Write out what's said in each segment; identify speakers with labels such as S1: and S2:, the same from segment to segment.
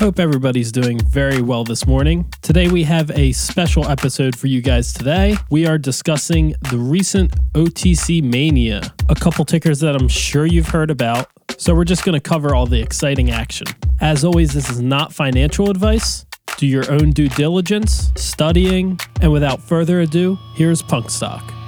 S1: Hope everybody's doing very well this morning. Today we have a special episode for you guys today. We are discussing the recent OTC mania, a couple tickers that I'm sure you've heard about. So we're just going to cover all the exciting action. As always, this is not financial advice. Do your own due diligence, studying, and without further ado, here's Punk Stock.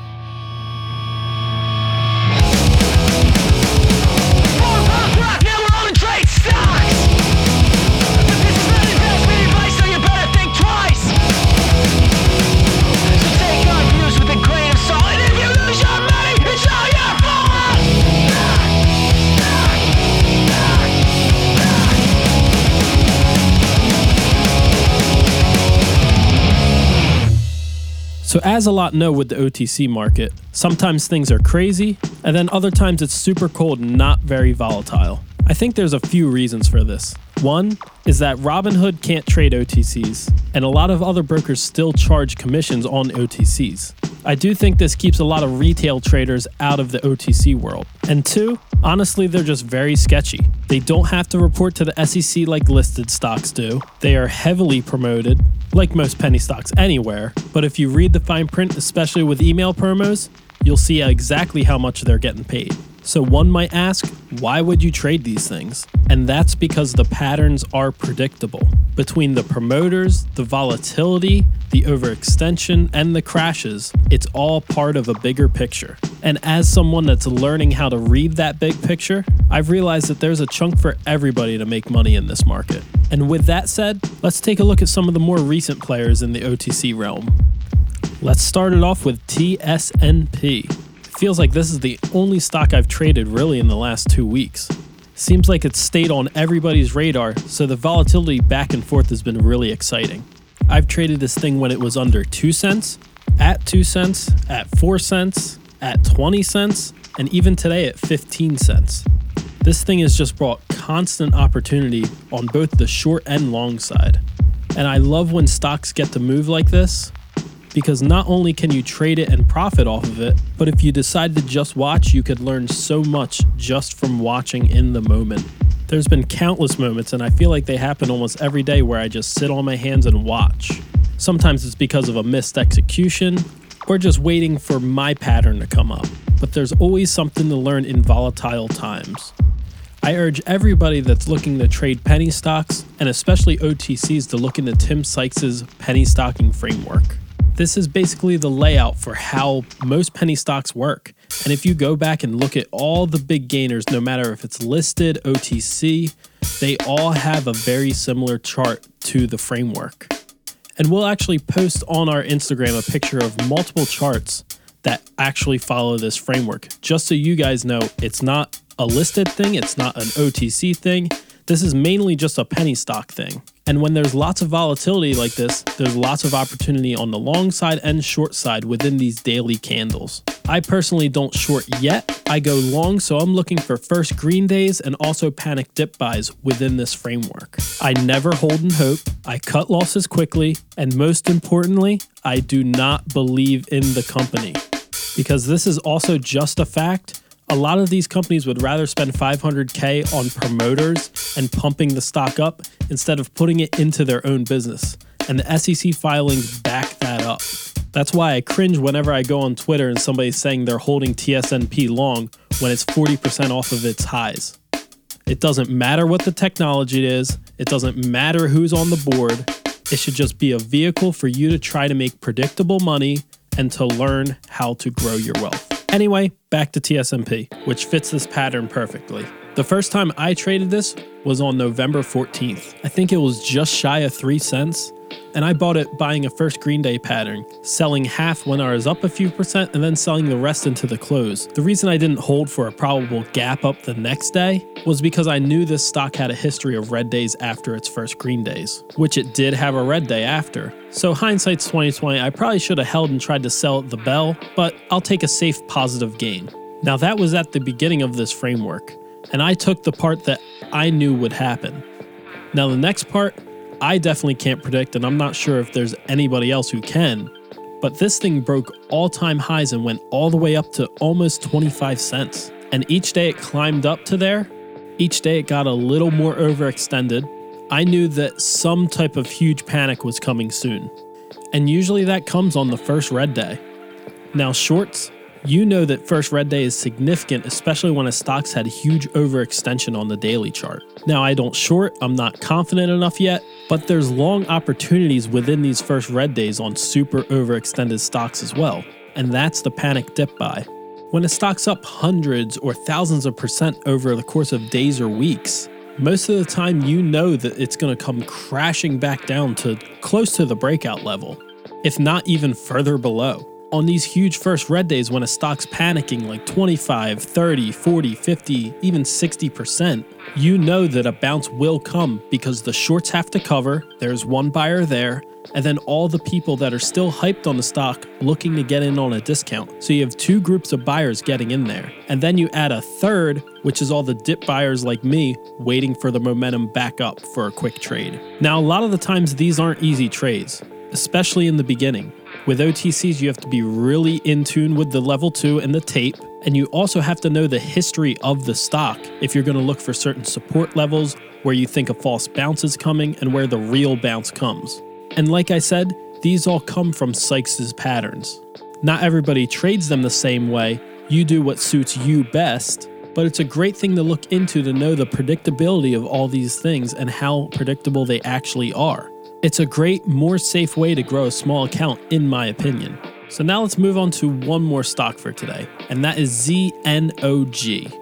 S1: As a lot know with the OTC market, sometimes things are crazy, and then other times it's super cold and not very volatile. I think there's a few reasons for this. One is that Robinhood can't trade OTCs, and a lot of other brokers still charge commissions on OTCs. I do think this keeps a lot of retail traders out of the OTC world. And two, honestly, they're just very sketchy. They don't have to report to the SEC like listed stocks do. They are heavily promoted, like most penny stocks anywhere. But if you read the fine print, especially with email promos, you'll see exactly how much they're getting paid. So one might ask, why would you trade these things? And that's because the patterns are predictable. Between the promoters, the volatility, the overextension, and the crashes, it's all part of a bigger picture. And as someone that's learning how to read that big picture, I've realized that there's a chunk for everybody to make money in this market. And with that said, let's take a look at some of the more recent players in the OTC realm. Let's start it off with TSNP feels like this is the only stock I've traded really in the last two weeks. Seems like it's stayed on everybody's radar, so the volatility back and forth has been really exciting. I've traded this thing when it was under 2 cents, at 2 cents, at 4 cents, at 20 cents, and even today at 15 cents. This thing has just brought constant opportunity on both the short and long side. And I love when stocks get to move like this because not only can you trade it and profit off of it, but if you decide to just watch, you could learn so much just from watching in the moment. There's been countless moments, and I feel like they happen almost every day where I just sit on my hands and watch. Sometimes it's because of a missed execution, or just waiting for my pattern to come up. But there's always something to learn in volatile times. I urge everybody that's looking to trade penny stocks, and especially OTCs, to look into Tim Sykes' penny stocking framework. This is basically the layout for how most penny stocks work. And if you go back and look at all the big gainers, no matter if it's listed, OTC, they all have a very similar chart to the framework. And we'll actually post on our Instagram a picture of multiple charts that actually follow this framework. Just so you guys know, it's not a listed thing, it's not an OTC thing. This is mainly just a penny stock thing. And when there's lots of volatility like this, there's lots of opportunity on the long side and short side within these daily candles. I personally don't short yet. I go long, so I'm looking for first green days and also panic dip buys within this framework. I never hold and hope, I cut losses quickly, and most importantly, I do not believe in the company. Because this is also just a fact a lot of these companies would rather spend 500K on promoters and pumping the stock up instead of putting it into their own business. And the SEC filings back that up. That's why I cringe whenever I go on Twitter and somebody's saying they're holding TSNP long when it's 40% off of its highs. It doesn't matter what the technology is, it doesn't matter who's on the board. It should just be a vehicle for you to try to make predictable money and to learn how to grow your wealth. Anyway, back to TSNP, which fits this pattern perfectly. The first time I traded this was on November 14th. I think it was just shy of 3 cents, and I bought it buying a first Green Day pattern, selling half when I was up a few percent and then selling the rest into the close. The reason I didn't hold for a probable gap up the next day was because I knew this stock had a history of red days after its first green days, which it did have a red day after. So hindsight's 2020, I probably should have held and tried to sell at the bell, but I'll take a safe positive gain. Now that was at the beginning of this framework, and I took the part that I knew would happen. Now the next part I definitely can't predict, and I'm not sure if there's anybody else who can. But this thing broke all time highs and went all the way up to almost 25 cents. And each day it climbed up to there, each day it got a little more overextended. I knew that some type of huge panic was coming soon. And usually that comes on the first red day. Now, shorts, you know that first red day is significant, especially when a stock's had huge overextension on the daily chart. Now, I don't short, I'm not confident enough yet, but there's long opportunities within these first red days on super overextended stocks as well. And that's the panic dip buy. When a stock's up hundreds or thousands of percent over the course of days or weeks, most of the time you know that it's going to come crashing back down to close to the breakout level, if not even further below on these huge first red days when a stock's panicking like 25, 30, 40, 50, even 60%, you know that a bounce will come because the shorts have to cover, there's one buyer there, and then all the people that are still hyped on the stock looking to get in on a discount. So you have two groups of buyers getting in there. And then you add a third, which is all the dip buyers like me waiting for the momentum back up for a quick trade. Now, a lot of the times these aren't easy trades, especially in the beginning. With OTCs, you have to be really in tune with the level 2 and the tape, and you also have to know the history of the stock if you're going to look for certain support levels, where you think a false bounce is coming, and where the real bounce comes. And like I said, these all come from Sykes' patterns. Not everybody trades them the same way, you do what suits you best, but it's a great thing to look into to know the predictability of all these things and how predictable they actually are. It's a great, more safe way to grow a small account, in my opinion. So now let's move on to one more stock for today, and that is ZNOG.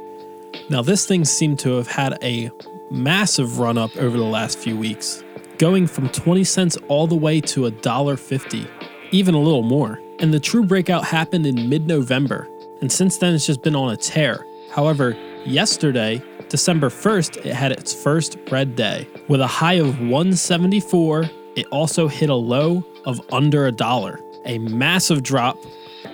S1: Now, this thing seemed to have had a massive run up over the last few weeks, going from 20 cents all the way to $1.50, even a little more. And the true breakout happened in mid November, and since then it's just been on a tear. However, yesterday, December 1st, it had its first red day. With a high of 174, it also hit a low of under a dollar. A massive drop,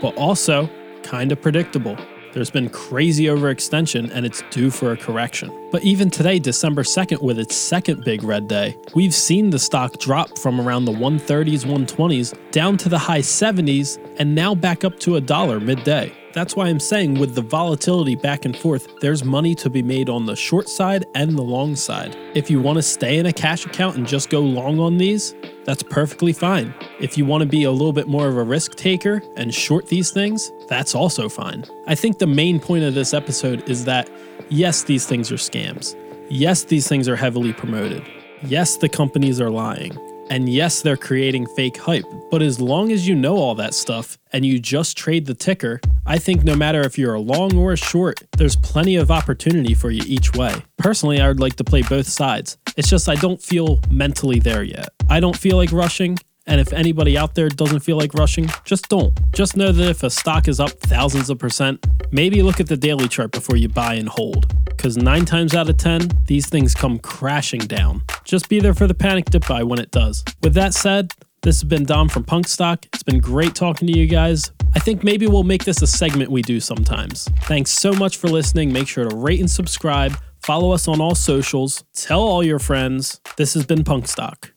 S1: but also kind of predictable. There's been crazy overextension and it's due for a correction. But even today, December 2nd, with its second big red day, we've seen the stock drop from around the 130s, 120s down to the high 70s and now back up to a dollar midday. That's why I'm saying with the volatility back and forth, there's money to be made on the short side and the long side. If you want to stay in a cash account and just go long on these, that's perfectly fine. If you want to be a little bit more of a risk taker and short these things, that's also fine. I think the main point of this episode is that yes, these things are scams. Yes, these things are heavily promoted. Yes, the companies are lying. And yes, they're creating fake hype, but as long as you know all that stuff and you just trade the ticker, I think no matter if you're a long or a short, there's plenty of opportunity for you each way. Personally, I would like to play both sides. It's just I don't feel mentally there yet. I don't feel like rushing, and if anybody out there doesn't feel like rushing, just don't. Just know that if a stock is up thousands of percent, maybe look at the daily chart before you buy and hold. Because nine times out of 10, these things come crashing down. Just be there for the panic dip buy when it does. With that said, this has been Dom from Punk Stock. It's been great talking to you guys. I think maybe we'll make this a segment we do sometimes. Thanks so much for listening. Make sure to rate and subscribe. Follow us on all socials. Tell all your friends. This has been Punk Stock.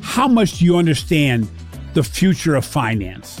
S2: How much do you understand the future of finance?